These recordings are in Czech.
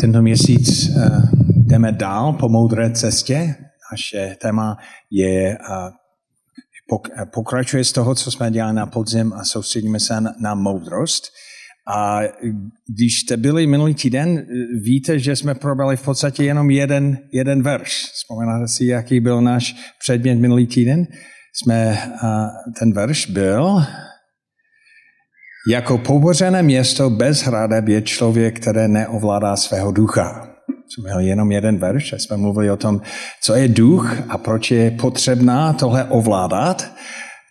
Tento měsíc uh, jdeme dál po moudré cestě. Naše téma je uh, pok, pokračuje z toho, co jsme dělali na podzim a soustředíme se na, moudrost. A když jste byli minulý týden, víte, že jsme probrali v podstatě jenom jeden, jeden verš. Vzpomínáte si, jaký byl náš předmět minulý týden? Jsme, ten verš byl, jako pobořené město bez hradeb je člověk, který neovládá svého ducha. Jsme měli jenom jeden verš, jsme mluvili o tom, co je duch a proč je potřebná tohle ovládat.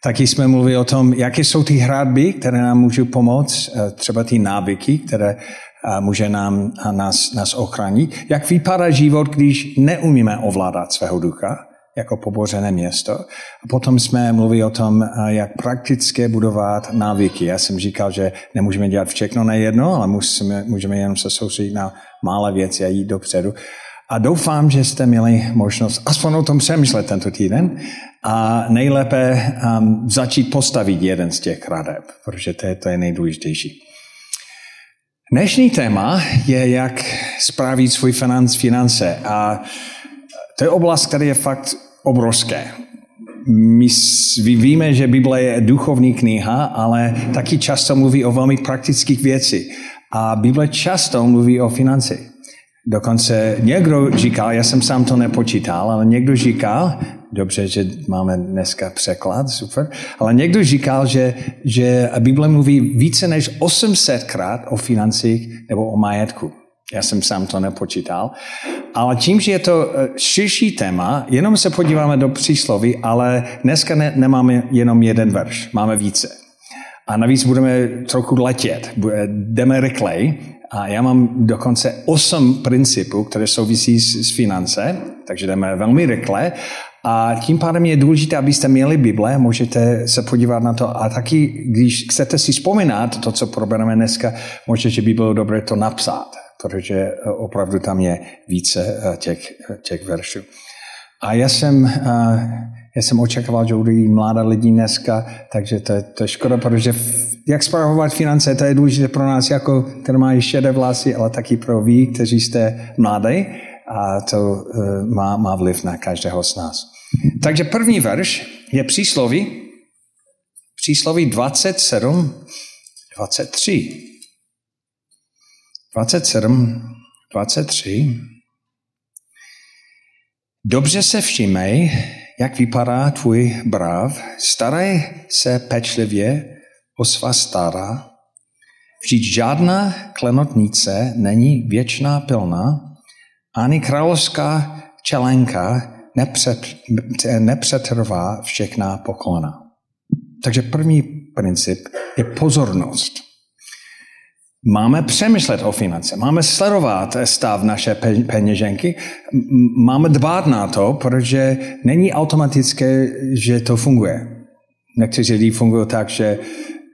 Taky jsme mluvili o tom, jaké jsou ty hradby, které nám můžou pomoct, eh, třeba ty návyky, které eh, může nám, nás, nás ochránit. Jak vypadá život, když neumíme ovládat svého ducha? Jako pobořené město. A potom jsme mluvili o tom, jak prakticky budovat návyky. Já jsem říkal, že nemůžeme dělat všechno na jedno, ale musíme, můžeme jenom se soustředit na malé věci a jít dopředu. A doufám, že jste měli možnost aspoň o tom přemýšlet tento týden a nejlépe um, začít postavit jeden z těch radeb, protože to je, to je nejdůležitější. Dnešní téma je, jak správit svůj finance. A to je oblast, která je fakt obrovské. My víme, že Bible je duchovní kniha, ale taky často mluví o velmi praktických věcích. A Bible často mluví o financi. Dokonce někdo říkal, já jsem sám to nepočítal, ale někdo říkal, dobře, že máme dneska překlad, super, ale někdo říkal, že, že Bible mluví více než 800 krát o financích nebo o majetku. Já jsem sám to nepočítal. Ale tím, že je to eh, širší téma, jenom se podíváme do přísloví, ale dneska ne, nemáme jenom jeden verš, máme více. A navíc budeme trochu letět, jdeme rychleji. A já mám dokonce osm principů, které souvisí s, s finance, takže jdeme velmi rychle. A tím pádem je důležité, abyste měli Bible, můžete se podívat na to. A taky, když chcete si vzpomínat to, co probereme dneska, možná, že by bylo dobré to napsat protože eh, opravdu tam je více eh, těch, eh, těch veršů. A já jsem, já jsem očekával, že budou mladá lidi dneska, takže to, to je škoda, protože jak zpravovat finance, to je důležité pro nás, jako, který mají šedé vlasy, ale taky pro vy, kteří jste mladí a to má, má vliv na každého z nás. Takže první verš je přísloví, přísloví 27, 23. 27, 23. Dobře se všimej, jak vypadá tvůj bráv, staraj se pečlivě o svá stará, vždyť žádná klenotnice není věčná pilná, ani královská čelenka nepřet, nepřetrvá všechná poklona. Takže první princip je pozornost. Máme přemýšlet o finance, máme sledovat stav naše peněženky, máme dbát na to, protože není automatické, že to funguje. Někteří lidi fungují tak, že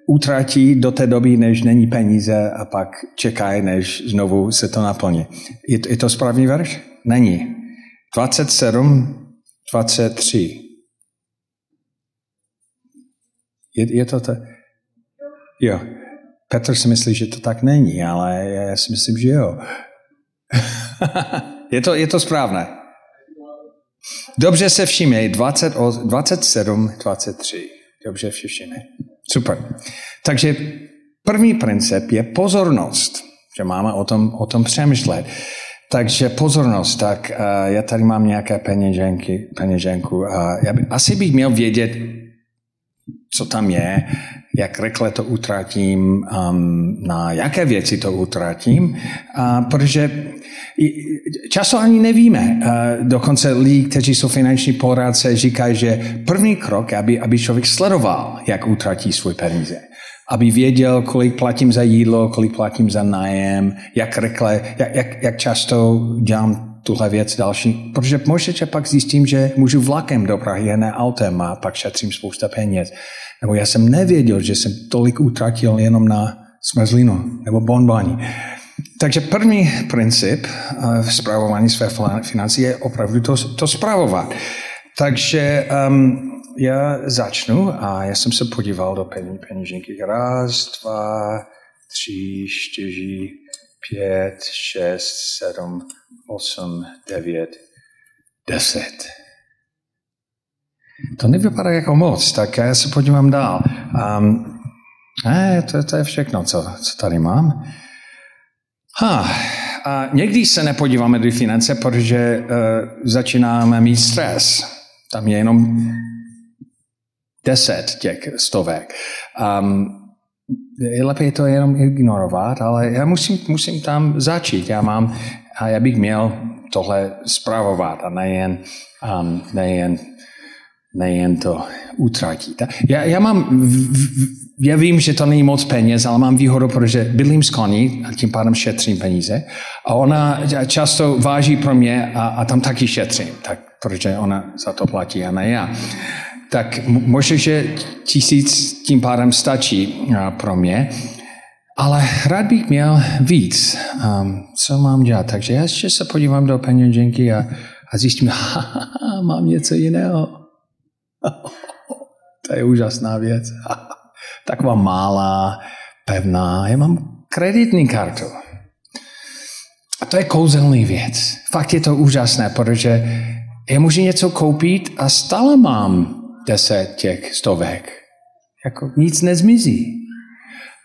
utratí do té doby, než není peníze a pak čekají, než znovu se to naplní. Je, je to správný verš? Není. 27, 23. Je, je to to? Jo. Petr si myslí, že to tak není, ale já si myslím, že jo. je, to, je to správné. Dobře se všimej, 20, 27, 23. Dobře se všimej. Super. Takže první princip je pozornost, že máme o tom, o tom přemýšlet. Takže pozornost, tak uh, já tady mám nějaké peněženky, peněženku. Uh, já by, asi bych měl vědět, co tam je, jak rychle to utratím, um, na jaké věci to utratím, uh, protože často ani nevíme. Uh, dokonce lidi, kteří jsou finanční poradce, říkají, že první krok, aby, aby člověk sledoval, jak utratí svůj peníze. Aby věděl, kolik platím za jídlo, kolik platím za nájem, jak rychle, jak, jak, jak často dělám tuhle věc další, protože možná pak zjistím, že můžu vlakem do Prahy, ne autem a pak šetřím spousta peněz. Nebo já jsem nevěděl, že jsem tolik utratil jenom na smrzlinu nebo bonbani. Takže první princip v zpravování své financí je opravdu to, to zpravovat. Takže um, já začnu a já jsem se podíval do peněženky. Raz, dva, tři, čtyři, pět, šest, sedm, osm, devět, deset. To nevypadá jako moc, tak já se podívám dál. Um, ne, to, to je všechno, co, co tady mám. Ha, a někdy se nepodíváme do finance, protože uh, začínáme mít stres. Tam je jenom deset těch stovek. Um, je lepší to jenom ignorovat, ale já musím, musím tam začít. Já mám, a já bych měl tohle zpravovat a nejen, um, nejen, nejen to utratit. Já, já mám, já vím, že to není moc peněz, ale mám výhodu, protože bydlím s koní a tím pádem šetřím peníze. A ona často váží pro mě a, a tam taky šetřím, tak, protože ona za to platí a ne já tak možná, že tisíc tím pádem stačí pro mě, ale rád bych měl víc. Um, co mám dělat? Takže já ještě se podívám do peněženky a, a zjistím, ha, mám něco jiného. to je úžasná věc. Taková malá, pevná. Já mám kreditní kartu. A to je kouzelný věc. Fakt je to úžasné, protože já můžu něco koupit a stále mám deset těch stovek. Jako nic nezmizí.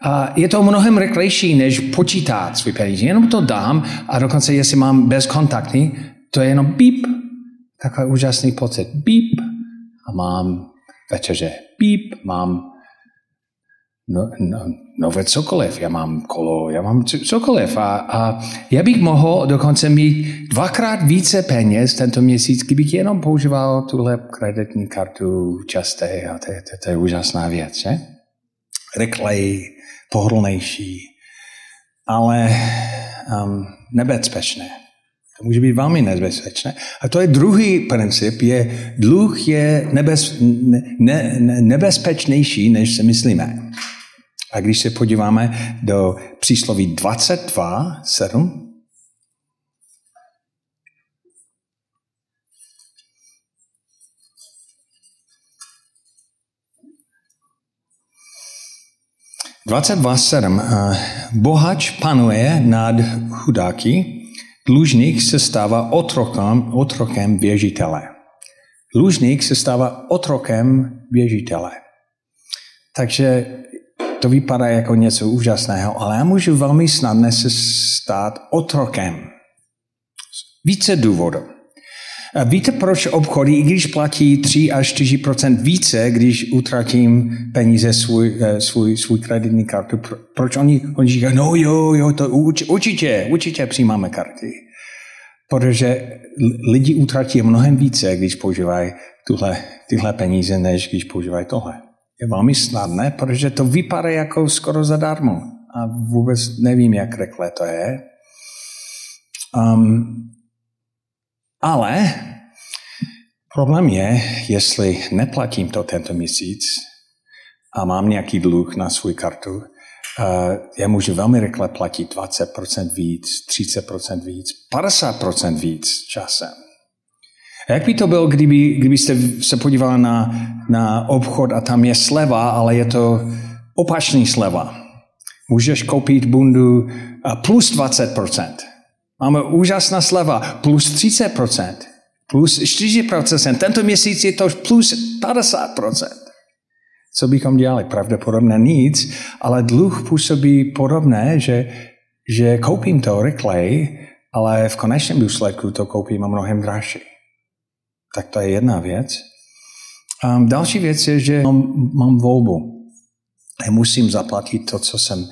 A je to mnohem rychlejší, než počítat svůj peníze. Jenom to dám a dokonce, jestli mám bezkontaktní, to je jenom bíp. Takový úžasný pocit. Bíp. A mám večeře. Bíp. Mám no, no, nové cokoliv, já mám kolo, já mám cokoliv. A, a já bych mohl dokonce mít dvakrát více peněz tento měsíc, kdybych jenom používal tuhle kreditní kartu časté. A to, to, to je úžasná věc, že? Rychlej, pohodlnější, ale um, nebezpečné. To může být velmi nebezpečné. A to je druhý princip, je dluh je nebez, ne, ne, nebezpečnější, než si myslíme. A když se podíváme do přísloví 22, 7, uh, Bohač panuje nad chudáky, dlužník se stává otrokem, otrokem věžitele. Dlužník se stává otrokem věžitele. Takže to vypadá jako něco úžasného, ale já můžu velmi snadně se stát otrokem. Více důvodů. Víte, proč obchody, i když platí 3 až 4 více, když utratím peníze svůj, eh, svůj, svůj kreditní kartu, proč oni, oni říkají, no jo, jo, to určitě, určitě přijímáme karty. Protože lidi utratí mnohem více, když používají tuhle, tyhle peníze, než když používají tohle je velmi snadné, protože to vypadá jako skoro zadarmo. A vůbec nevím, jak rychle to je. Um, ale problém je, jestli neplatím to tento měsíc a mám nějaký dluh na svou kartu, uh, já můžu velmi rychle platit 20% víc, 30% víc, 50% víc časem. A jak by to bylo, kdyby, kdybyste se podívali na, na obchod a tam je sleva, ale je to opačný sleva. Můžeš koupit bundu plus 20%. Máme úžasná sleva plus 30%, plus 40%. Tento měsíc je to plus 50%. Co bychom dělali? Pravděpodobně nic, ale dluh působí podobné, že, že koupím to rychleji, ale v konečném důsledku to koupím a mnohem dražší. Tak to je jedna věc. Um, další věc je, že mám, mám volbu. Musím zaplatit to, co jsem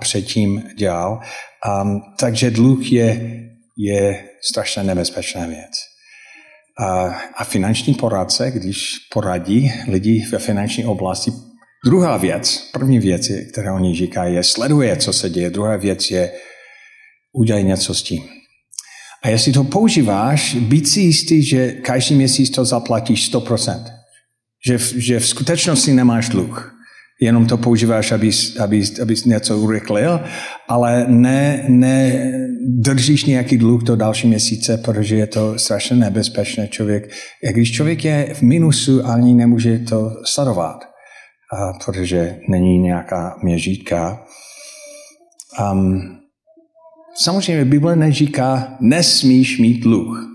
předtím dělal. Um, takže dluh je, je strašně nebezpečná věc. Uh, a finanční poradce, když poradí lidi ve finanční oblasti, druhá věc, první věc, kterou oni říkají, je sleduje, co se děje. Druhá věc je udělej něco s tím. A jestli to používáš, být si jistý, že každý měsíc to zaplatíš 100%. Že v, že v skutečnosti nemáš dluh. Jenom to používáš, abys, abys, abys něco urychlil, ale ne, ne držíš nějaký dluh do další měsíce, protože je to strašně nebezpečné člověk. Když člověk je v minusu, ani nemůže to sledovat, protože není nějaká měřítka. Um, samozřejmě Bible neříká, nesmíš mít dluh.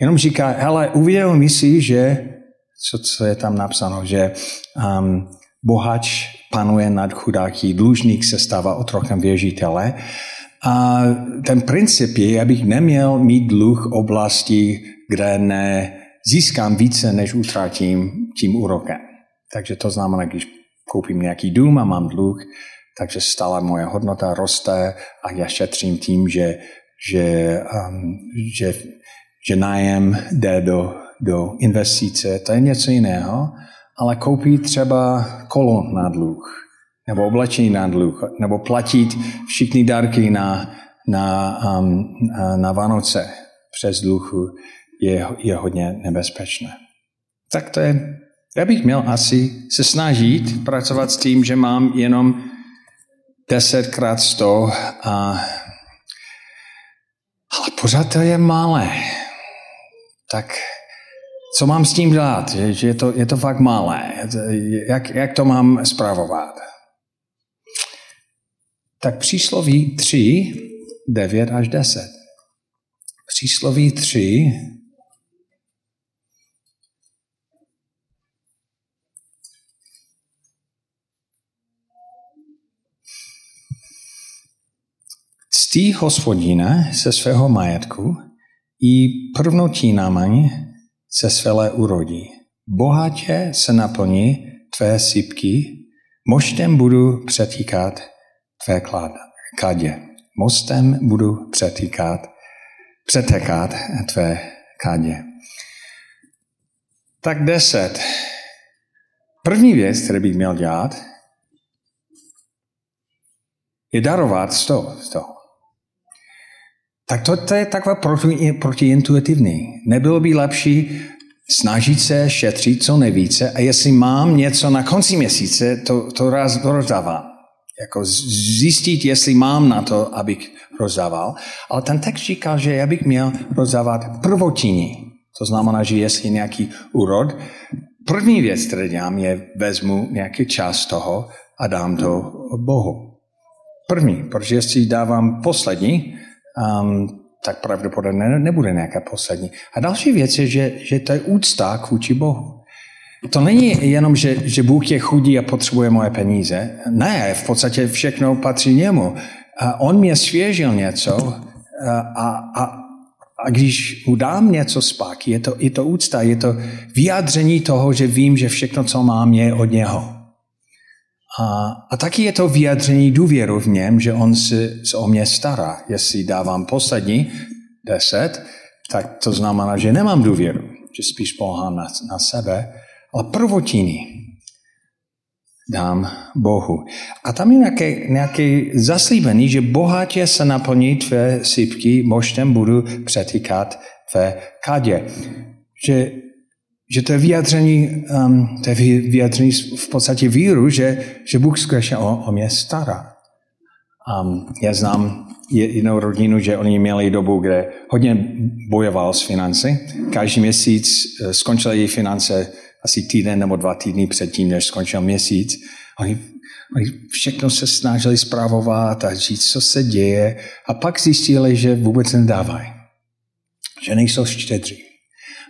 Jenom říká, hele, uvědomuji si, že, co, co je tam napsáno, že um, bohač panuje nad chudáky, dlužník se stává otrokem věžitele. A ten princip je, abych neměl mít dluh oblasti, kde ne získám více, než utratím tím úrokem. Takže to znamená, když koupím nějaký dům a mám dluh, takže stále moje hodnota roste a já šetřím tím, že, že, um, že, že nájem jde do, do investice. To je něco jiného, ale koupí třeba kolo na dluh, nebo oblečení na dluh, nebo platit všichni dárky na, na, um, na Vánoce přes dluhu je, je hodně nebezpečné. Tak to je, já bych měl asi se snažit pracovat s tím, že mám jenom 10 krát 100 a ale pořád to je malé. Tak co mám s tím dělat? Že, že je, to, je to fakt malé. Jak, jak to mám zpravovat? Tak přísloví 3, 9 až 10. Přísloví 3, Ctí hospodine se svého majetku i prvnotínami se své urodí. Bohatě se naplní tvé sypky, moštem budu přetýkat tvé kladě. Mostem budu přetýkat, přetekat tvé kádě. Tak deset. První věc, kterou bych měl dělat, je darovat z toho. Tak to, to je takové proti. Nebylo by lepší snažit se šetřit co nejvíce a jestli mám něco na konci měsíce, to, to raz rozdávám. Jako zjistit, jestli mám na to, abych rozdával. Ale ten text říká, že já bych měl rozdávat prvotiny. To znamená, že jestli nějaký úrod, první věc, kterou dělám, je vezmu nějaký čas toho a dám to Bohu. První, protože jestli dávám poslední, um, tak pravděpodobně nebude nějaká poslední. A další věc je, že, že to je úcta k vůči Bohu. To není jenom, že, že Bůh je chudý a potřebuje moje peníze. Ne, v podstatě všechno patří němu. A on mě svěžil něco a, a, a když mu dám něco zpátky, je to, je to úcta, je to vyjádření toho, že vím, že všechno, co mám, je od něho. A, a taky je to vyjádření důvěru v něm, že on se, o mě stará. Jestli dávám poslední deset, tak to znamená, že nemám důvěru, že spíš pohám na, na sebe, ale prvotiny dám Bohu. A tam je nějaké, nějaké zaslíbení, že bohatě se naplní tvé sypky, možtem budu přetýkat tvé kadě. Že že to je vyjádření, um, to je vyjádření v podstatě víru, že, že Bůh skutečně o, o mě stará. Um, já znám jednou rodinu, že oni měli dobu, kde hodně bojoval s financi. Každý měsíc eh, skončily její finance asi týden nebo dva týdny předtím, než skončil měsíc. Oni, oni všechno se snažili zpravovat a říct, co se děje. A pak zjistili, že vůbec nedávají. Že nejsou štědří.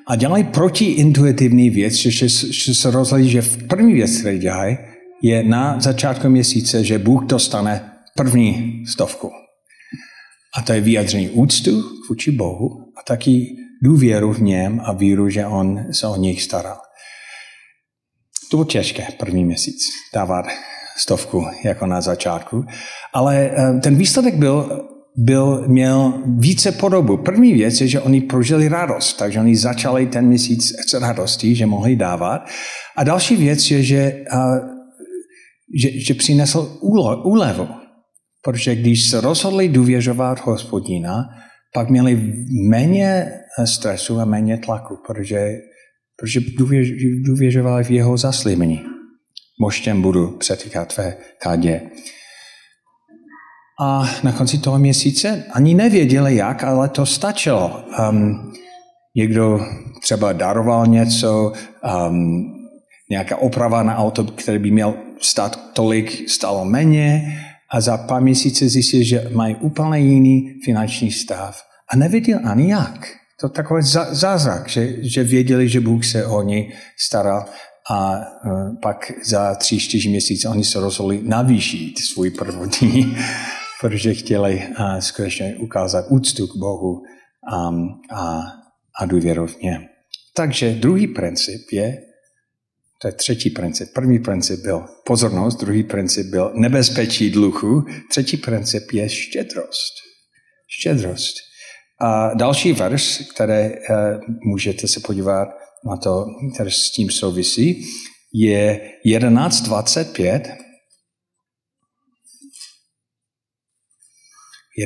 A dělají protiintuitivní věc, že, že, že se rozhodli, že v první věc, kterou dělají, je na začátku měsíce, že Bůh dostane první stovku. A to je vyjadření úctu vůči Bohu a taky důvěru v něm a víru, že on se o nich staral. To bylo těžké první měsíc dávat stovku jako na začátku, ale eh, ten výsledek byl byl, měl více podobu. První věc je, že oni prožili radost, takže oni začali ten měsíc s radostí, že mohli dávat. A další věc je, že, a, že, že přinesl úlevu. Protože když se rozhodli důvěřovat hospodina, pak měli méně stresu a méně tlaku, protože, protože důvěřovali v jeho zaslíbení. Možtem budu přetýkat tvé kádě. A na konci toho měsíce ani nevěděli jak, ale to stačilo. Um, někdo třeba daroval něco, um, nějaká oprava na auto, který by měl stát tolik, stalo méně. a za pár měsíců zjistil, že mají úplně jiný finanční stav a nevěděl ani jak. To takový zázrak, že, že věděli, že Bůh se o ně staral a uh, pak za tři, čtyři měsíce oni se rozhodli navýšit svůj prvotní, protože chtěli uh, skutečně ukázat úctu k Bohu um, a, a důvěru v ně. Takže druhý princip je, to je třetí princip. První princip byl pozornost, druhý princip byl nebezpečí dluhu, třetí princip je štědrost. Štědrost. A další verš, které uh, můžete se podívat na to, které s tím souvisí, je 11.25.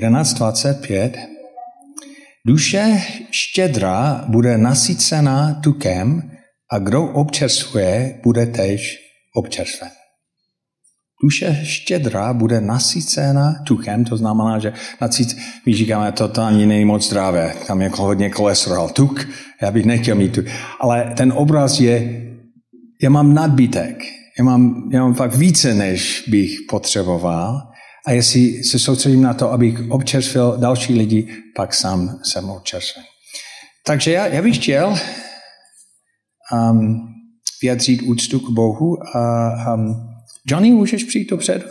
11.25. Duše štědrá bude nasycena tukem a kdo občerstvuje, bude tež občerstven. Duše štědrá bude nasycena tukem, to znamená, že nasyc, my říkáme, to, ani není moc zdravé, tam je hodně cholesterol. Tuk, já bych nechtěl mít tuk. Ale ten obraz je, já mám nadbytek, já mám, já mám fakt více, než bych potřeboval. A jestli se soustředím na to, abych občerstvil další lidi, pak sám jsem občerstven. Takže já, já bych chtěl um, vyjadřit úctu k Bohu a um, Johnny, můžeš přijít dopředu?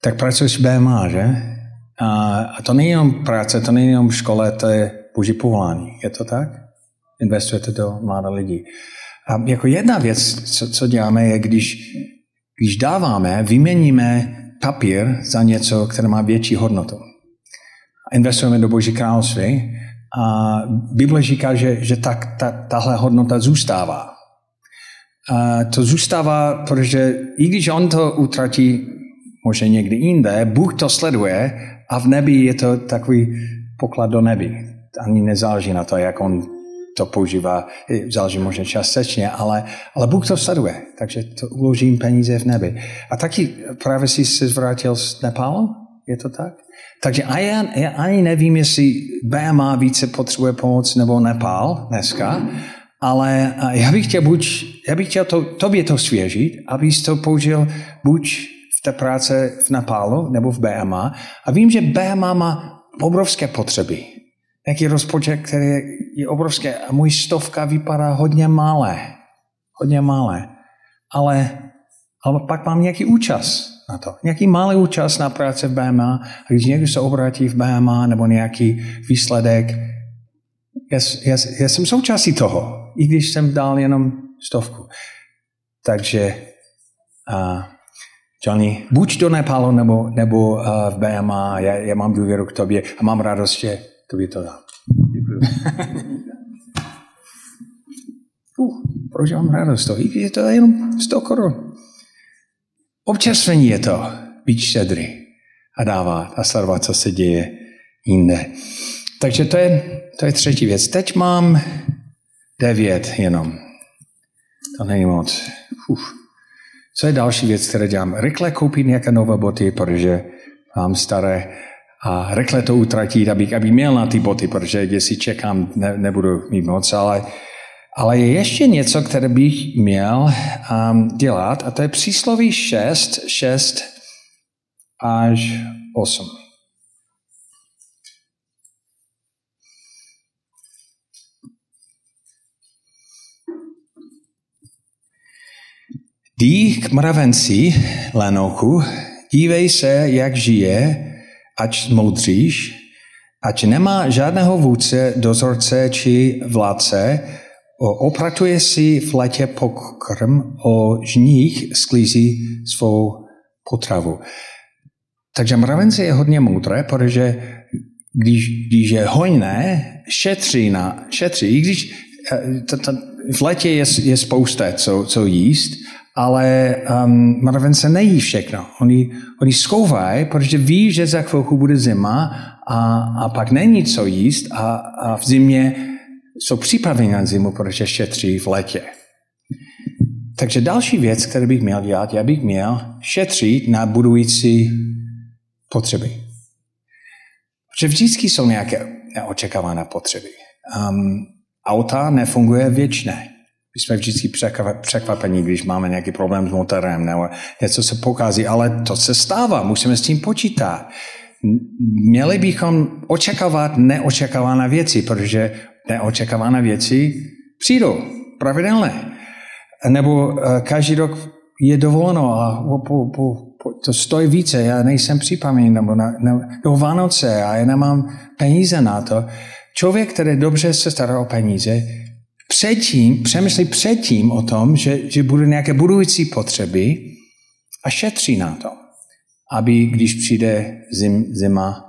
Tak pracuješ v BMA, že? A, a to není jenom práce, to není jenom škole, to je boží povolání. Je to tak? Investujete do mladých lidí. A jako jedna věc, co, co děláme, je, když, když dáváme, vyměníme papír za něco, které má větší hodnotu. Investujeme do Boží království a Bible říká, že, že tak, ta, tahle hodnota zůstává. A to zůstává, protože i když on to utratí možná někdy jinde, Bůh to sleduje a v nebi je to takový poklad do nebi. Ani nezáleží na to, jak on to používá, záleží možná částečně, ale, ale Bůh to sleduje, takže to uložím peníze v nebi. A taky právě si se zvrátil z Nepálu? Je to tak? Takže a já, já ani nevím, jestli BMA více potřebuje pomoc nebo Nepál dneska, ale já bych chtěl buď, já bych chtěl to, tobě to svěžit, abys to použil buď v té práce v Nepálu nebo v BMA. A vím, že BMA má obrovské potřeby. Jaký rozpočet, který je obrovské. A můj stovka vypadá hodně malé. Hodně malé. Ale, ale pak mám nějaký účast na to. Nějaký malý účast na práci v BMA a když někdo se obrátí v BMA nebo nějaký výsledek, já, já, já jsem součástí toho, i když jsem dal jenom stovku. Takže uh, Johnny, buď do Nepálu nebo, nebo uh, v BMA, já, já mám důvěru k tobě a mám radost, že tobě to dám. Děkuji. uh, proč mám radost? To je to jenom 100 korun. Občerstvení je to, být štědrý a dávat a sledovat, co se děje jinde. Takže to je, to je třetí věc. Teď mám devět jenom. To není moc. Uf. Co je další věc, které dělám? Rychle koupit nějaké nové boty, protože mám staré a rychle to utratit, abych, abych měl na ty boty, protože si čekám, ne, nebudu mít moc, ale ale je ještě něco, které bych měl um, dělat, a to je přísloví 6, 6 až 8. Dí k mravenci, Lenochu, dívej se, jak žije, ať moudříš, ať nemá žádného vůdce, dozorce či vládce, opratuje si v letě pokrm, o žních sklízí svou potravu. Takže mravence je hodně moudré, protože když, když je hojné, šetří, na, šetří. I když eh, to, to, v letě je, je spousta, co, co jíst, ale um, mravence nejí všechno. Oni, oni schouvají, protože ví, že za chvilku bude zima a, a pak není co jíst a, a v zimě jsou připraveni na zimu, protože šetří v letě. Takže další věc, kterou bych měl dělat, já bych měl šetřit na budující potřeby. Protože vždycky jsou nějaké neočekávané potřeby. Um, auta nefunguje věčné. My jsme vždycky překvapení, když máme nějaký problém s motorem nebo něco se pokazí, ale to se stává, musíme s tím počítat. Měli bychom očekávat neočekávané věci, protože neočekávané věci přijdou pravidelně. Nebo eh, každý rok je dovoleno a po, po, po, to stojí více, já nejsem připravený, nebo na, na, do Vánoce a já nemám peníze na to. Člověk, který dobře se stará o peníze, předtím, přemýšlí předtím o tom, že, že bude nějaké budující potřeby a šetří na to, aby když přijde zim, zima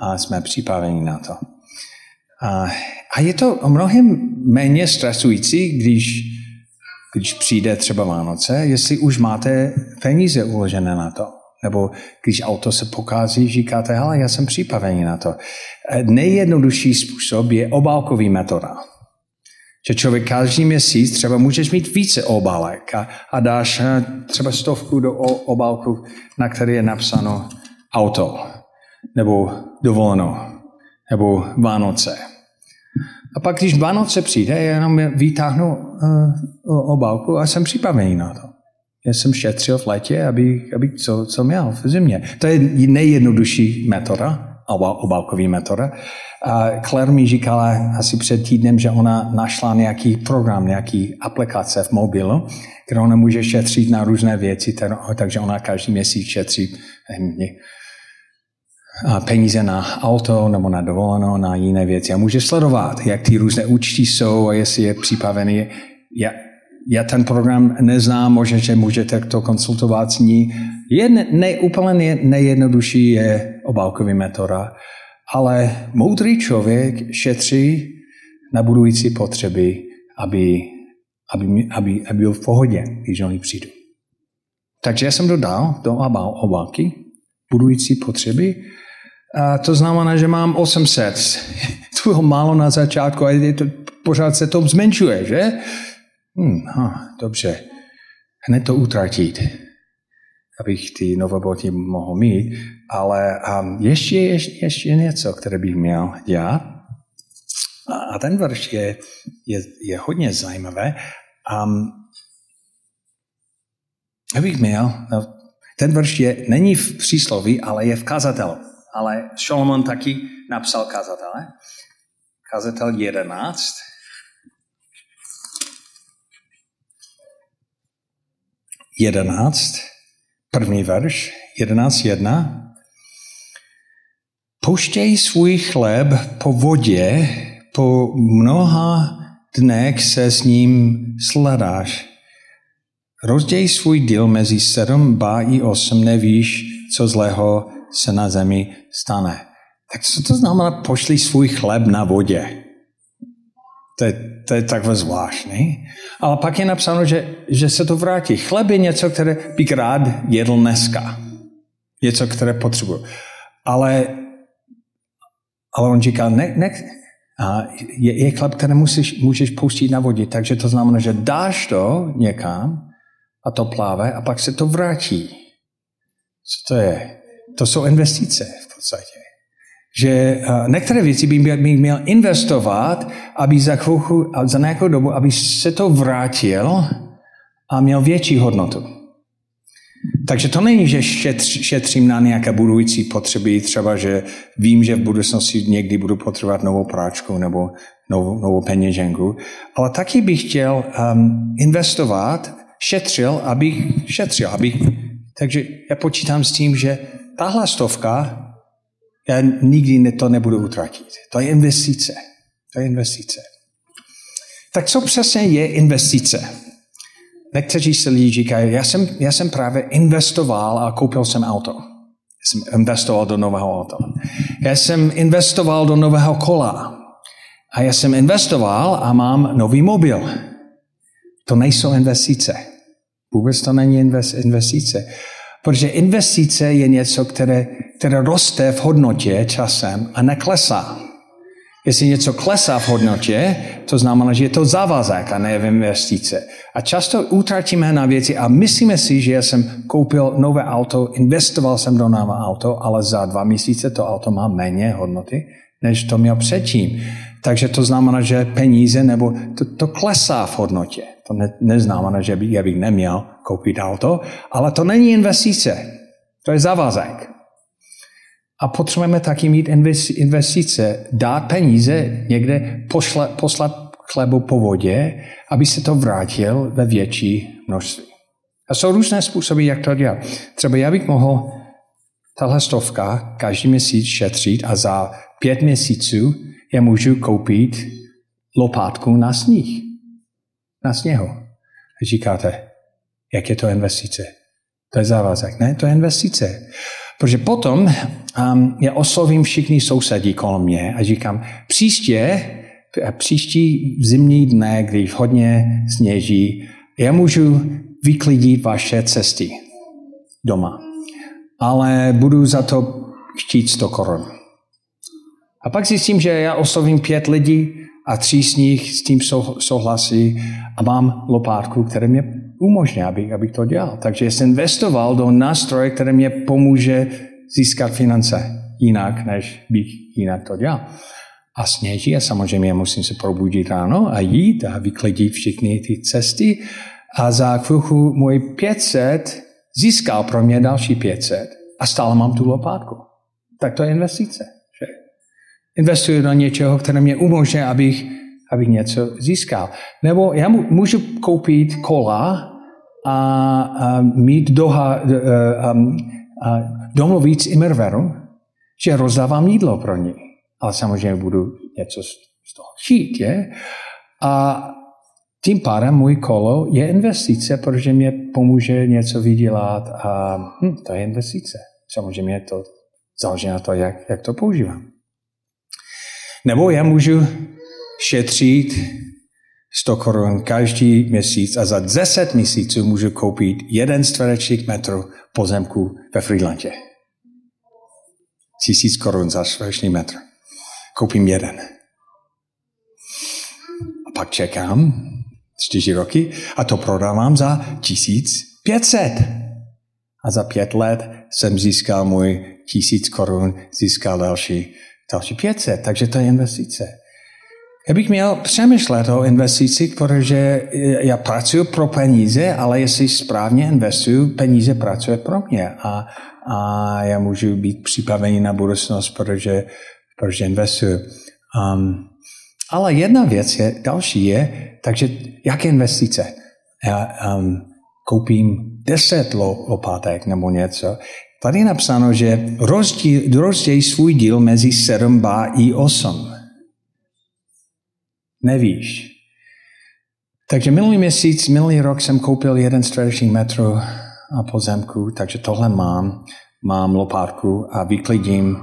a jsme připraveni na to. A, a je to mnohem méně stresující, když, když přijde třeba Vánoce, jestli už máte peníze uložené na to. Nebo když auto se pokází, říkáte, hele, já jsem připravený na to. Nejjednodušší způsob je obálkový metoda. Že člověk každý měsíc třeba můžeš mít více obálek a, a dáš eh, třeba stovku do obálku, na které je napsáno auto, nebo dovoleno, nebo Vánoce. A pak, když Vánoce přijde, jenom vytáhnu uh, obálku a jsem připravený na to. Já jsem šetřil v létě, aby, aby co, co měl v zimě. To je nejjednodušší metoda, obálkový metoda. Claire mi říkala asi před týdnem, že ona našla nějaký program, nějaký aplikace v mobilu, kde ona může šetřit na různé věci, takže ona každý měsíc šetří peníze na auto nebo na dovolenou, na jiné věci. A může sledovat, jak ty různé účty jsou a jestli je připravený. Já, já ten program neznám, možná, že můžete to konsultovat s ní. Je ne, úplně nejjednodušší je obálkový metoda, ale moudrý člověk šetří na budující potřeby, aby, aby, aby, aby byl v pohodě, když oni přijdou. Takže já jsem dodal do obálky budující potřeby a to znamená, že mám 800. To málo na začátku a je to, pořád se to zmenšuje, že? Hmm, ha, dobře. Hned to utratit, abych ty nové boty mohl mít. Ale um, ještě, ještě, ještě něco, které bych měl dělat. A, a ten verš je, je, je hodně zajímavé. Um, abych měl, no, ten verš je, není v přísloví, ale je v kazatelu ale Šolomon taky napsal kazatele. Kazatel 11. Jedenáct, první verš, jedenáct jedna. Pouštěj svůj chléb po vodě, po mnoha dnech se s ním sledáš. Rozděj svůj díl mezi sedm, ba i osm, nevíš, co zlého se na zemi stane. Tak co to znamená, pošli svůj chleb na vodě? To je, to je takové zvláštní. Ale pak je napsáno, že, že se to vrátí. Chleb je něco, které bych rád jedl dneska. Něco, které potřebuji. Ale, ale on říká, ne, ne, a je, je chleb, který musíš, můžeš pustit na vodě. Takže to znamená, že dáš to někam a to pláve a pak se to vrátí. Co to je? To jsou investice v podstatě. Že eh, některé věci by měl investovat, aby za chvilku, za nějakou dobu, aby se to vrátil a měl větší hodnotu. Takže to není, že šetřím na nějaké budující potřeby, třeba, že vím, že v budoucnosti někdy budu potřebovat novou práčku nebo novou, novou peněženku, ale taky bych chtěl um, investovat, šetřil, abych šetřil, abych... Takže já počítám s tím, že tahle stovka, já nikdy to nebudu utratit. To je investice. To je investice. Tak co přesně je investice? Někteří se lidi říkají, já jsem, já jsem právě investoval a koupil jsem auto. Já jsem investoval do nového auta. Já jsem investoval do nového kola. A já jsem investoval a mám nový mobil. To nejsou investice. Vůbec to není investice. Protože investice je něco, které, které roste v hodnotě časem a neklesá. Jestli něco klesá v hodnotě, to znamená, že je to závazek a ne investice. A často utratíme na věci a myslíme si, že já jsem koupil nové auto, investoval jsem do nové auto, ale za dva měsíce to auto má méně hodnoty, než to měl předtím. Takže to znamená, že peníze nebo to, to klesá v hodnotě. To To ne, neznamená, že by, já bych neměl koupit auto, ale to není investice. To je závazek. A potřebujeme taky mít investice, dát peníze někde, pošle, poslat chlebu po vodě, aby se to vrátil ve větší množství. A jsou různé způsoby, jak to dělat. Třeba já bych mohl tahle stovka každý měsíc šetřit a za pět měsíců já můžu koupit lopátku na sníh. Na sněhu. A říkáte, jak je to investice? To je závazek. Ne, to je investice. Protože potom um, já oslovím všichni sousedí kolem mě a říkám, příště, příští zimní dne, když hodně sněží, já můžu vyklidit vaše cesty doma. Ale budu za to chtít 100 korun. A pak zjistím, že já oslovím pět lidí a tři z nich s tím souhlasí a mám lopátku, které mě umožní, abych, abych to dělal. Takže jsem investoval do nástroje, které mě pomůže získat finance jinak, než bych jinak to dělal. A sněží a samozřejmě musím se probudit ráno a jít a vyklidit všechny ty cesty a za chvilku můj 500 získal pro mě další 500 a stále mám tu lopátku. Tak to je investice. Že? Investuju do něčeho, které mě umožní, abych, abych něco získal. Nebo já můžu koupit kola a, a mít doha, a, a, a domluvit s že rozdávám jídlo pro ně. Ale samozřejmě budu něco z toho chtít, je? A tím pádem můj kolo je investice, protože mě pomůže něco vydělat a hm, to je investice. Samozřejmě to záleží na to, jak, jak to používám. Nebo já můžu šetřit 100 korun každý měsíc a za 10 měsíců můžu koupit jeden čtverečník metr pozemku ve Friedlandě. Tisíc korun za čtvereční metr. Koupím jeden. A pak čekám čtyři roky a to prodávám za 1500. A za pět let jsem získal můj tisíc korun, získal další, další 500. Takže to je investice. Já bych měl přemýšlet o investici, protože já pracuji pro peníze, ale jestli správně investuju, peníze pracuje pro mě a, a já můžu být připravený na budoucnost, protože, protože investuju. Um, ale jedna věc je, další je, takže jaké investice? Já um, koupím deset lopátek nebo něco. Tady je napsáno, že rozdíl, rozdělí svůj díl mezi 7 i 8. Nevíš. Takže minulý měsíc, minulý rok jsem koupil jeden čtvereční metr a pozemku, takže tohle mám. Mám lopátku a vyklidím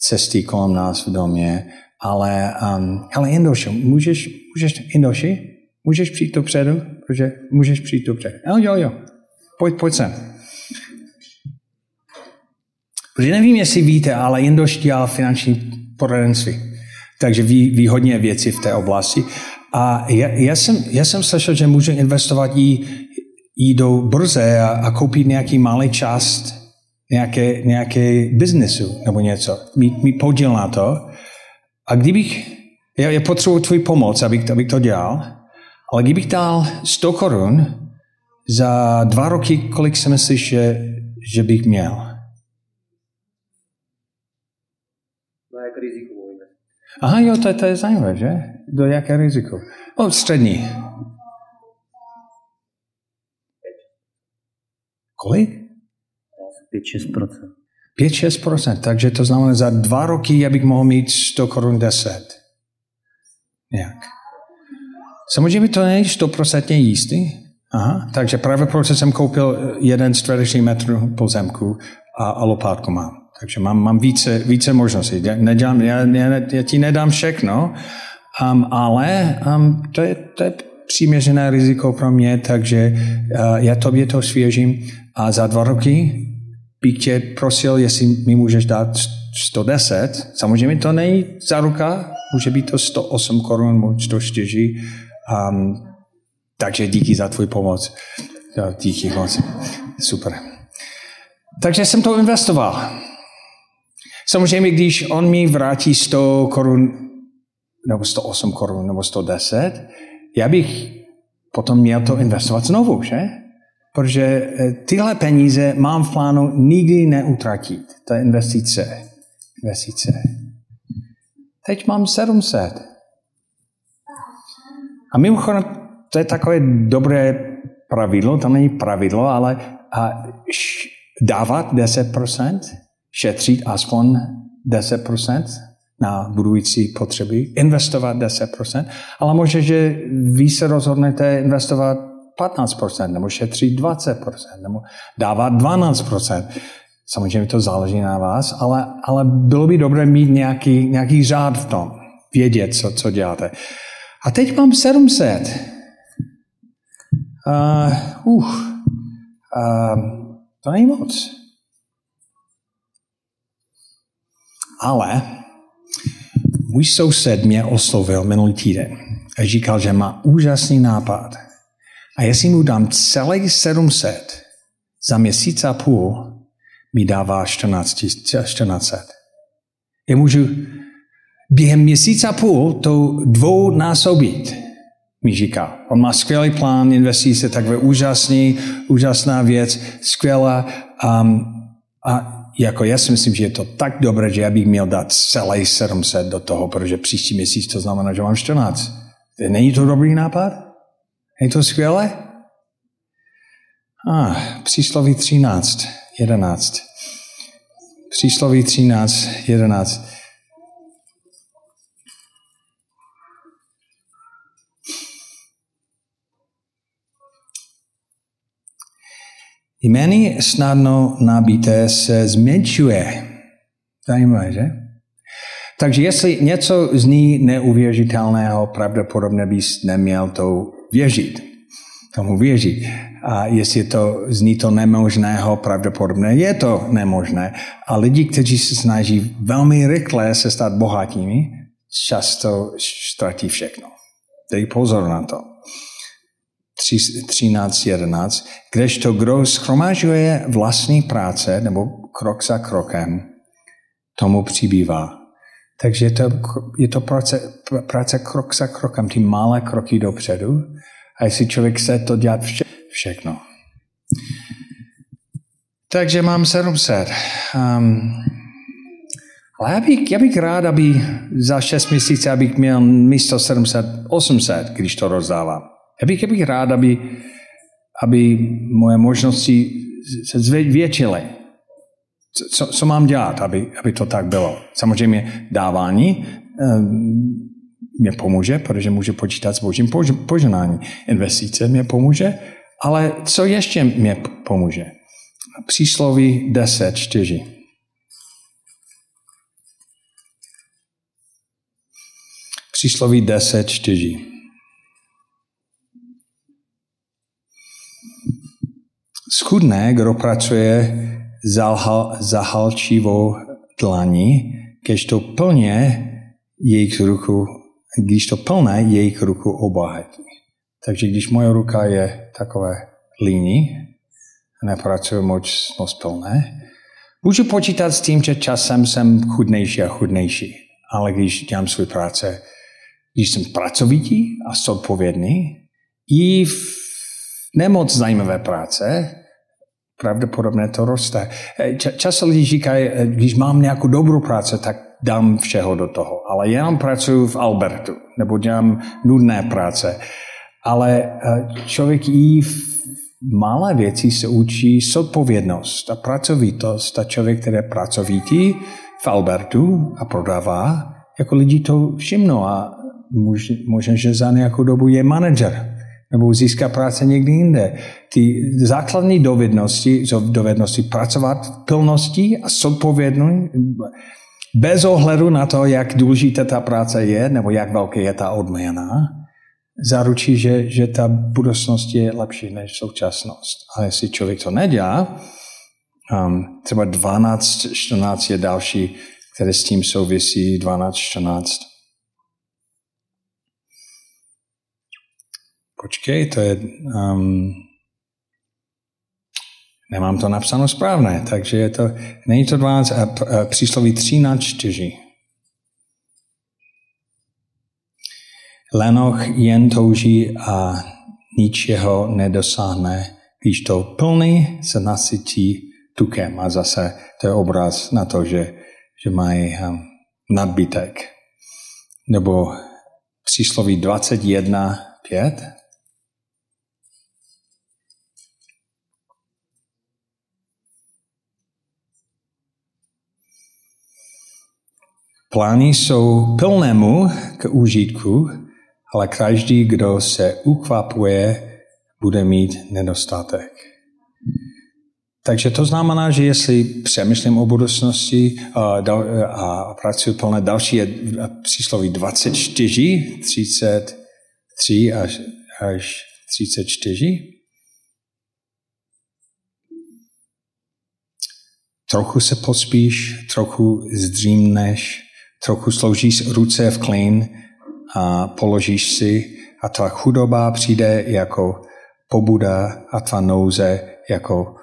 cesty kolem nás v domě. Ale, um, ale Indoši, můžeš, můžeš, Indoši, můžeš přijít dopředu? Protože můžeš přijít dopředu. Jo, jo, jo. Pojď, pojď sem. Protože nevím, jestli víte, ale Indoš dělá finanční poradenství. Takže ví, ví hodně věcí v té oblasti. A já, já, jsem, já jsem slyšel, že můžu investovat jí, jí do brze a, a koupit nějaký malý část nějaké, nějaké biznesu nebo něco. Mít, mít podíl na to. A kdybych, já, já potřebuji tvůj pomoc, abych, abych to dělal, ale kdybych dal 100 korun za dva roky, kolik si myslíš, že, že bych měl? No, jak riziko Aha, jo, to, to je zajímavé, že? Do jaké riziko? O, střední. Kolik? 5-6%. 5-6%, takže to znamená, za dva roky já bych mohl mít 100 korun 10. Nějak. Samozřejmě to není 100% jistý. Aha, takže právě proto jsem koupil jeden čtvereční metr pozemku a, a lopátku mám. Takže mám, mám více, více možností. Já, nedělám, já, já, já ti nedám všechno, um, ale um, to, je, to je přiměřené riziko pro mě, takže uh, já tobě to svěžím a za dva roky bych tě prosil, jestli mi můžeš dát 110. Samozřejmě to není ruka, může být to 108 korun, 104. Um, takže díky za tvůj pomoc. Díky moc. Super. Takže jsem to investoval. Samozřejmě, když on mi vrátí 100 korun, nebo 108 korun, nebo 110, já bych potom měl to investovat znovu, že? Protože eh, tyhle peníze mám v plánu nikdy neutratit. To je investice. Investice. Teď mám 700. A mimochodem, to je takové dobré pravidlo, to není pravidlo, ale a dávat 10%, šetřit aspoň 10% na budující potřeby, investovat 10%, ale možná, že vy se rozhodnete investovat 15%, nebo šetřit 20%, nebo dávat 12%. Samozřejmě to záleží na vás, ale, ale bylo by dobré mít nějaký, nějaký řád v tom, vědět, co, co děláte. A teď mám 700. Uh, uh, uh, to není moc. Ale můj soused mě oslovil minulý týden a říkal, že má úžasný nápad. A jestli mu dám celý 700 za měsíc a půl, mi dává 14, 1400. Já můžu během měsíce a půl to dvou násobit, mi říká. On má skvělý plán, investice, takové úžasný, úžasná věc, skvělá. Um, a jako já si myslím, že je to tak dobré, že já bych měl dát celý 700 do toho, protože příští měsíc to znamená, že mám 14. Není to dobrý nápad? Není to skvělé? A, ah, přísloví 13, 11. Přísloví 13, 11. Jmény snadno nabité se zmenšuje. Zajímavé, že? Takže jestli něco zní neuvěřitelného, pravděpodobně bys neměl to věřit. Tomu věřit. A jestli to zní to nemožného, pravděpodobně je to nemožné. A lidi, kteří se snaží velmi rychle se stát bohatými, často ztratí všechno. Dej pozor na to. 13.11, kdežto kdo schromažuje vlastní práce, nebo krok za krokem, tomu přibývá. Takže je to, je to práce, práce krok za krokem, ty malé kroky dopředu. A jestli člověk chce to dělat vše, všechno. Takže mám 700. Um, ale já bych, já bych rád, aby za 6 měsíců abych měl místo 700, 800, když to rozdávám. Já bych, já bych rád, aby, aby moje možnosti se zvětšily. Co, co mám dělat, aby, aby to tak bylo? Samozřejmě dávání um, mě pomůže, protože může počítat s božím poženání. Investice mě pomůže, ale co ještě mě pomůže? Přísloví 10, 4. Přísloví 10, 4. Schudné, kdo pracuje zahal, zahalčivou dlaní, když to plně jejich ruku, když to plné jejich ruku obohatí. Takže když moje ruka je takové líní, nepracuju moc, moc plné, můžu počítat s tím, že časem jsem chudnější a chudnější. Ale když dělám svou práce, když jsem pracovitý a zodpovědný, i v nemoc zajímavé práce, pravděpodobně to roste. Často lidi říkají, když mám nějakou dobrou práci, tak dám všeho do toho. Ale já pracuji v Albertu, nebo dělám nudné práce. Ale eh, člověk i v malé věci se učí zodpovědnost a pracovitost. A člověk, který je pracovitý v Albertu a prodává, jako lidi to všimnou a možná, že za nějakou dobu je manažer nebo získá práce někdy jinde. Ty základní dovednosti, dovednosti pracovat v plnosti a zodpovědnou, bez ohledu na to, jak důležitá ta práce je, nebo jak velká je ta odměna, zaručí, že, že ta budoucnost je lepší než současnost. A jestli člověk to nedělá, um, třeba 12, 14 je další, které s tím souvisí, 12, 14. Počkej, to je... Um, nemám to napsáno správně, takže je to, není to 12, a, a přísloví 13, 4. Lenoch jen touží a ničeho nedosáhne, když to plný se nasytí tukem. A zase to je obraz na to, že, že mají um, nadbytek. Nebo přísloví 21, 5. Plány jsou plnému k užitku, ale každý, kdo se ukvapuje, bude mít nedostatek. Takže to znamená, že jestli přemýšlím o budoucnosti a, pracuji plné další je přísloví 24, 33 až, až 34, trochu se pospíš, trochu zdřímneš, trochu složíš ruce v klin a položíš si a tvá chudoba přijde jako pobuda a tvá nouze jako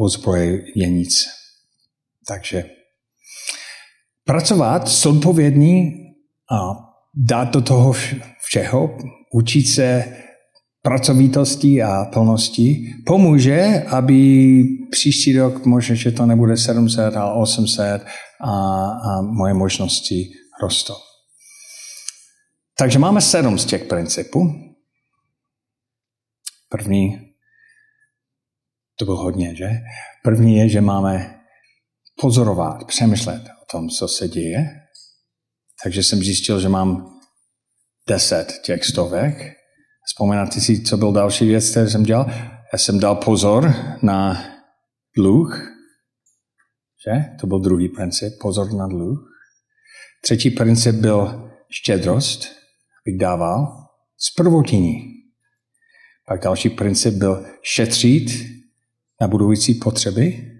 ozbrojenic. Takže pracovat zodpovědný a dát do toho všeho, učit se pracovitosti a plnosti, pomůže, aby příští rok, možná, že to nebude 700, ale 800 a, a moje možnosti rostou. Takže máme sedm z těch principů. První, to bylo hodně, že? První je, že máme pozorovat, přemýšlet o tom, co se děje. Takže jsem zjistil, že mám deset těch stovek. Vzpomínáte si, co byl další věc, který jsem dělal? Já jsem dal pozor na dluh, že? To byl druhý princip, pozor na dluh. Třetí princip byl štědrost, bych dával z prvotiní. Pak další princip byl šetřit na budující potřeby.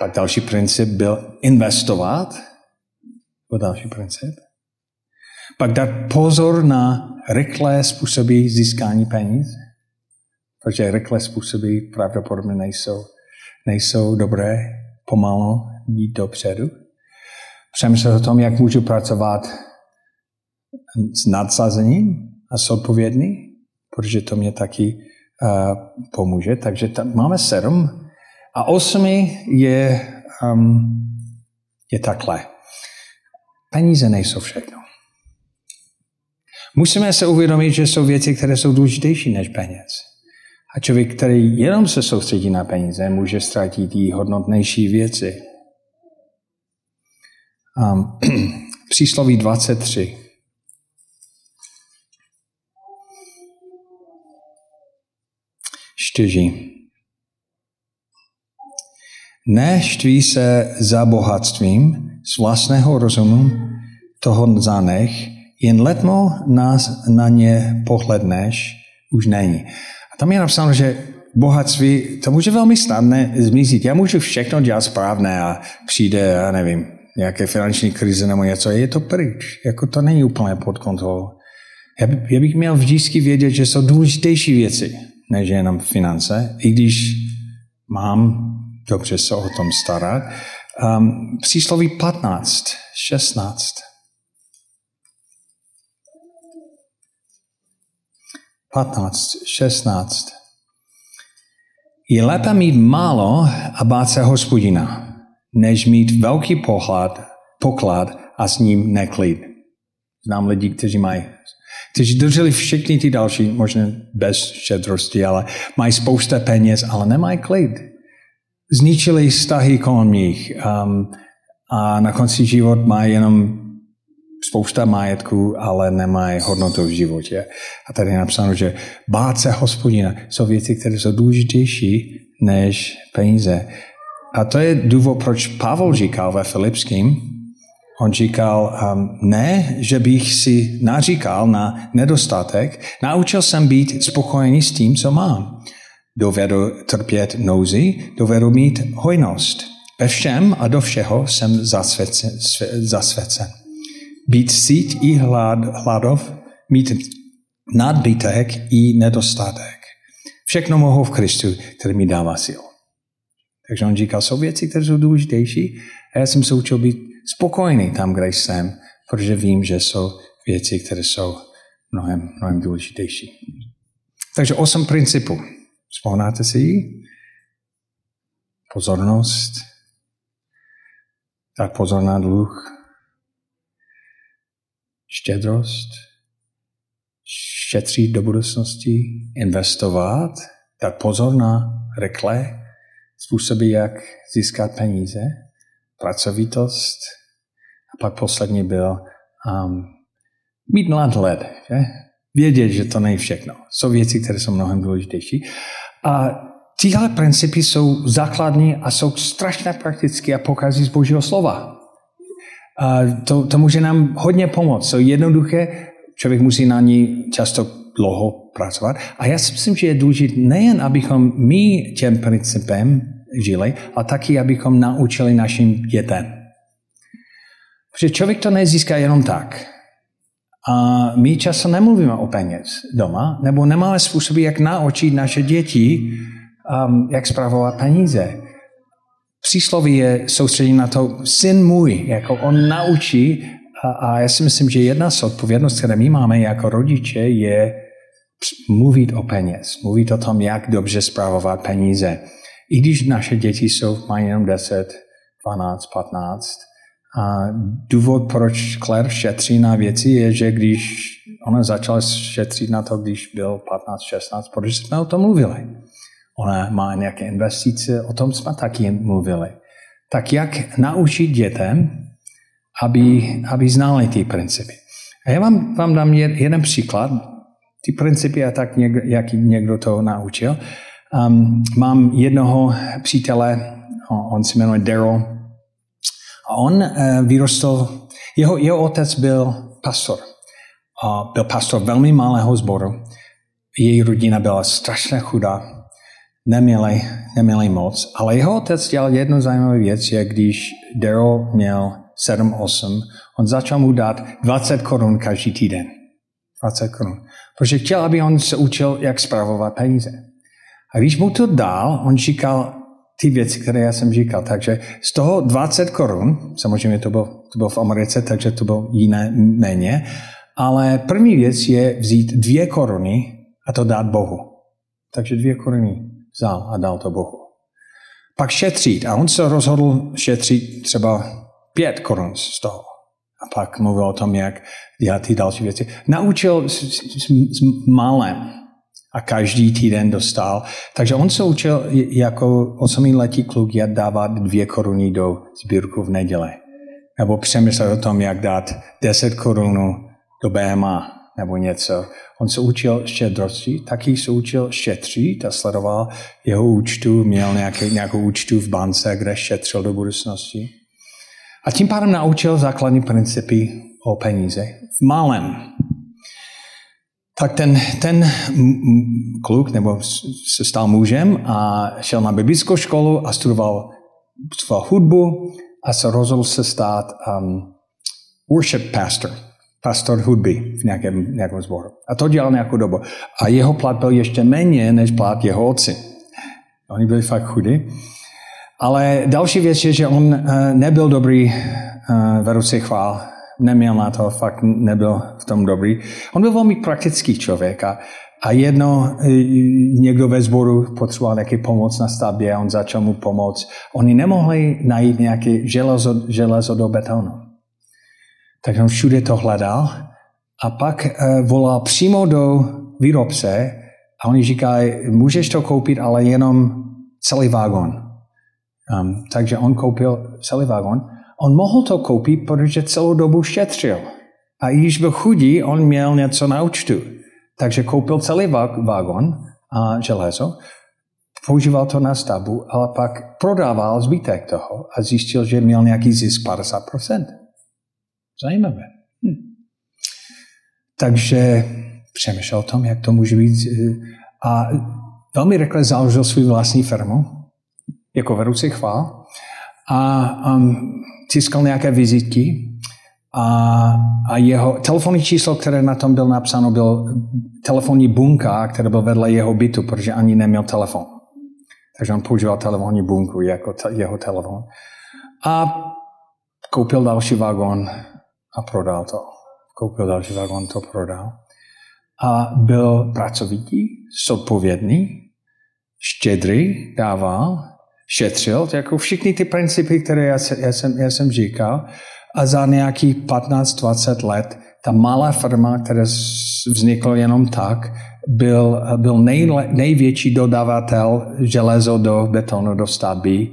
Pak další princip byl investovat. Byl další princip. Pak dát pozor na rychlé způsoby získání peněz, protože rychlé způsoby pravděpodobně nejsou, nejsou dobré pomalu jít dopředu. Přemýšlel o tom, jak můžu pracovat s nadsazením a s odpovědný, protože to mě taky uh, pomůže. Takže tam máme sedm. A osmi je, um, je takhle. Peníze nejsou všechno. Musíme se uvědomit, že jsou věci, které jsou důležitější než peněz. A člověk, který jenom se soustředí na peníze, může ztratit i hodnotnější věci. Um, přísloví 23. Čtyři. Neštví se za bohatstvím z vlastného rozumu, toho zanech, jen letmo nás na ně pohledneš, už není. A tam je napsáno, že bohatství, to může velmi snadné zmizit. Já můžu všechno dělat správné a přijde, já nevím, nějaké finanční krize nebo něco, je to pryč. Jako to není úplně pod kontrolou. Já, já bych měl vždycky vědět, že jsou důležitější věci, než jenom finance, i když mám dobře se o tom starat. Um, přísloví 15, 16. 15, 16. Je lépe mít málo a bát se hospodina, než mít velký pohlad, poklad a s ním neklid. Znám lidi, kteří mají kteří drželi všechny ty další, možná bez šedrosti, ale mají spousta peněz, ale nemají klid. Zničili vztahy kolem nich um, a na konci život mají jenom spousta majetku, ale nemají hodnotu v životě. A tady je napsáno, že bát se hospodina jsou věci, které jsou důležitější než peníze. A to je důvod, proč Pavel říkal ve Filipským, on říkal, um, ne, že bych si naříkal na nedostatek, naučil jsem být spokojený s tím, co mám. Dovedu trpět nouzi, dovedu mít hojnost. Ve všem a do všeho jsem zasvěcen. zasvěcen být sít i hlad, hladov, mít nadbytek i nedostatek. Všechno mohu v Kristu, který mi dává sil. Takže on říkal, jsou věci, které jsou důležitější a já jsem se učil být spokojený tam, kde jsem, protože vím, že jsou věci, které jsou mnohem, mnohem důležitější. Takže osm principů. Vzpomínáte si ji? Pozornost, tak pozor na dluh, štědrost, šetřit do budoucnosti, investovat, tak pozor na rychlé způsoby, jak získat peníze, pracovitost a pak poslední byl um, mít nadhled, že? vědět, že to není všechno. Jsou věci, které jsou mnohem důležitější. A tyhle principy jsou základní a jsou strašně praktické a pokazí z Božího slova. A to, to může nám hodně pomoct. Jsou jednoduché, člověk musí na ní často dlouho pracovat. A já si myslím, že je důležité nejen, abychom my těm principem žili, ale taky, abychom naučili našim dětem. Protože člověk to nezíská jenom tak. A my často nemluvíme o peněz doma, nebo nemáme způsoby, jak naučit naše děti, um, jak zpravovat peníze. Přísloví je soustředění na to, syn můj, jako on naučí, a, a já si myslím, že jedna z odpovědností, které my máme jako rodiče, je mluvit o peněz, mluvit o tom, jak dobře zpravovat peníze. I když naše děti jsou, mají jenom 10, 12, 15, a důvod, proč Claire šetří na věci, je, že když ona začala šetřit na to, když byl 15, 16, protože jsme o tom mluvili. Ona má nějaké investice, o tom jsme taky mluvili. Tak jak naučit dětem, aby, aby znali ty principy. A já vám, vám dám jeden příklad. Ty principy a tak, někdo, jak někdo to naučil. Um, mám jednoho přítele, on se jmenuje Daryl, a on uh, vyrostl, jeho, jeho otec byl pastor. A byl pastor velmi malého sboru. Její rodina byla strašně chudá neměli, neměli moc, ale jeho otec dělal jednu zajímavou věc, je když Daryl měl 7-8, on začal mu dát 20 korun každý týden. 20 korun. Protože chtěl, aby on se učil, jak zpravovat peníze. A když mu to dal, on říkal ty věci, které já jsem říkal. Takže z toho 20 korun, samozřejmě to bylo, to bylo v Americe, takže to bylo jiné méně, ale první věc je vzít dvě koruny a to dát Bohu. Takže dvě koruny vzal a dal to Bohu. Pak šetřit. A on se rozhodl šetřit třeba pět korun z toho. A pak mluvil o tom, jak dělat ty další věci. Naučil s, s, s malem a každý týden dostal. Takže on se učil jako osmiletý kluk, jak dávat dvě koruny do sbírku v neděle. Nebo přemyslet o tom, jak dát deset korunů do BMA nebo něco. On se učil štědrosti, taky se učil šetřit a sledoval jeho účtu, měl nějaký, nějakou účtu v bance, kde šetřil do budoucnosti. A tím pádem naučil základní principy o peníze v malém. Tak ten, ten kluk nebo se stal mužem a šel na biblickou školu a studoval, studoval hudbu a se rozhodl se stát um, worship pastor pastor hudby v nějakém, nějakém sboru. A to dělal nějakou dobu. A jeho plat byl ještě méně než plat jeho otci. Oni byli fakt chudí. Ale další věc je, že on eh, nebyl dobrý uh, ve ruce chvál. Neměl na to, fakt nebyl v tom dobrý. On byl velmi praktický člověk a, a jedno, eh, někdo ve sboru potřeboval nějaký pomoc na stavbě a on začal mu pomoct. Oni nemohli najít nějaké železo, železo do betonu. Tak on všude to hledal a pak uh, volal přímo do výrobce a oni říkají, můžeš to koupit, ale jenom celý vágon. Um, takže on koupil celý vágon. On mohl to koupit, protože celou dobu šetřil. A i když byl chudý, on měl něco na účtu. Takže koupil celý vágon a železo, používal to na stavbu, ale pak prodával zbytek toho a zjistil, že měl nějaký zisk 50%. Zajímavé. Hm. Takže přemýšlel o tom, jak to může být. Eh, a velmi rychle založil svou vlastní firmu, jako vedoucí chvál, a um, tiskal nějaké vizitky a, a jeho telefonní číslo, které na tom byl napsáno, byl telefonní bunka, která byl vedle jeho bytu, protože ani neměl telefon. Takže on používal telefonní bunku jako te, jeho telefon. A koupil další vagón a prodal to. Koupil další vagón, to prodal. a byl pracovitý, zodpovědný, štědrý, dával, šetřil, jako všechny ty principy, které já, já, jsem, já jsem říkal, a za nějakých 15-20 let ta malá firma, která vznikla jenom tak, byl, byl nejle, největší dodavatel železo do betonu, do stavby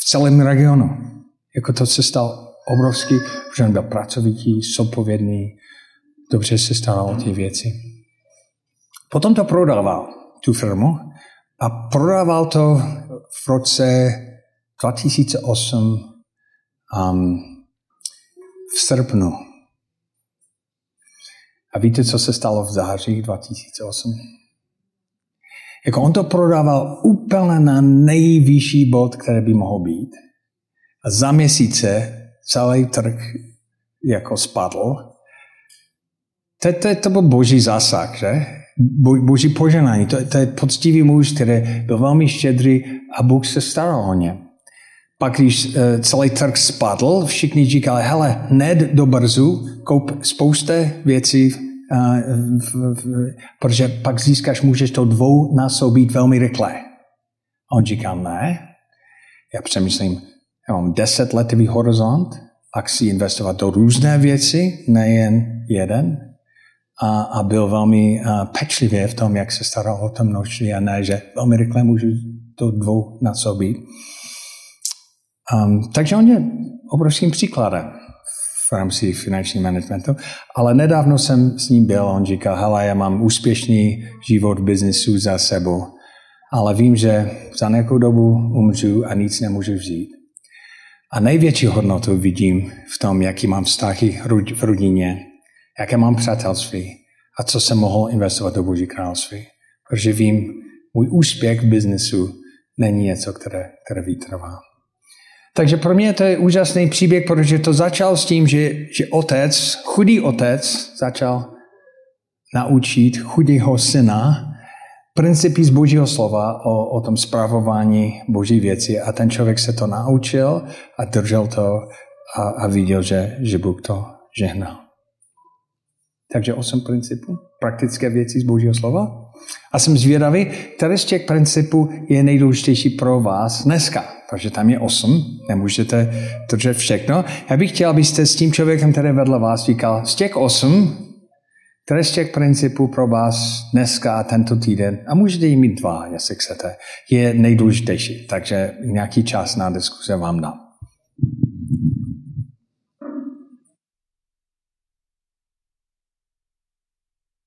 v celém regionu. Jako to se stal obrovský, protože on byl pracovitý, zodpovědný, dobře se staral o ty věci. Potom to prodával, tu firmu, a prodával to v roce 2008 um, v srpnu. A víte, co se stalo v září 2008? Jako on to prodával úplně na nejvyšší bod, který by mohl být. A za měsíce celý trh jako spadl. To, to, to byl boží zásah, že? Bo, boží poženání. To, to je poctivý muž, který byl velmi štědrý a Bůh se staral o ně. Pak když uh, celý trh spadl, všichni říkali, hele, ned do brzu, koup spousta věcí, v, protože pak získáš, můžeš to dvou násobit velmi rychle. A on říká, ne, já přemýšlím, já mám desetletový horizont a chci investovat do různé věci, nejen jeden. A, a byl velmi uh, pečlivě v tom, jak se staral o to množství a ne, že velmi rychle můžu to dvou násobit. Um, takže on je obrovským příkladem v rámci finanční managementu, ale nedávno jsem s ním byl, on říká, hele, já mám úspěšný život v biznisu za sebou, ale vím, že za nějakou dobu umřu a nic nemůžu vzít. A největší hodnotu vidím v tom, jaký mám vztahy v rodině, jaké mám přátelství a co jsem mohl investovat do Boží království. Protože vím, můj úspěch v biznesu není něco, které, které vytrvá. Takže pro mě to je úžasný příběh, protože to začal s tím, že, že otec, chudý otec, začal naučit chudého syna principy z božího slova o, o tom zpravování boží věci a ten člověk se to naučil a držel to a, a viděl, že, že Bůh to žehnal. Takže osm principů, praktické věci z božího slova. A jsem zvědavý, který z těch principů je nejdůležitější pro vás dneska. Takže tam je osm, nemůžete držet všechno. Já bych chtěl, abyste s tím člověkem, který vedle vás říkal, z těch osm, z těch principů pro vás dneska a tento týden, a můžete jim mít dva, jestli chcete, je nejdůležitější. Takže nějaký čas na diskuze vám dám.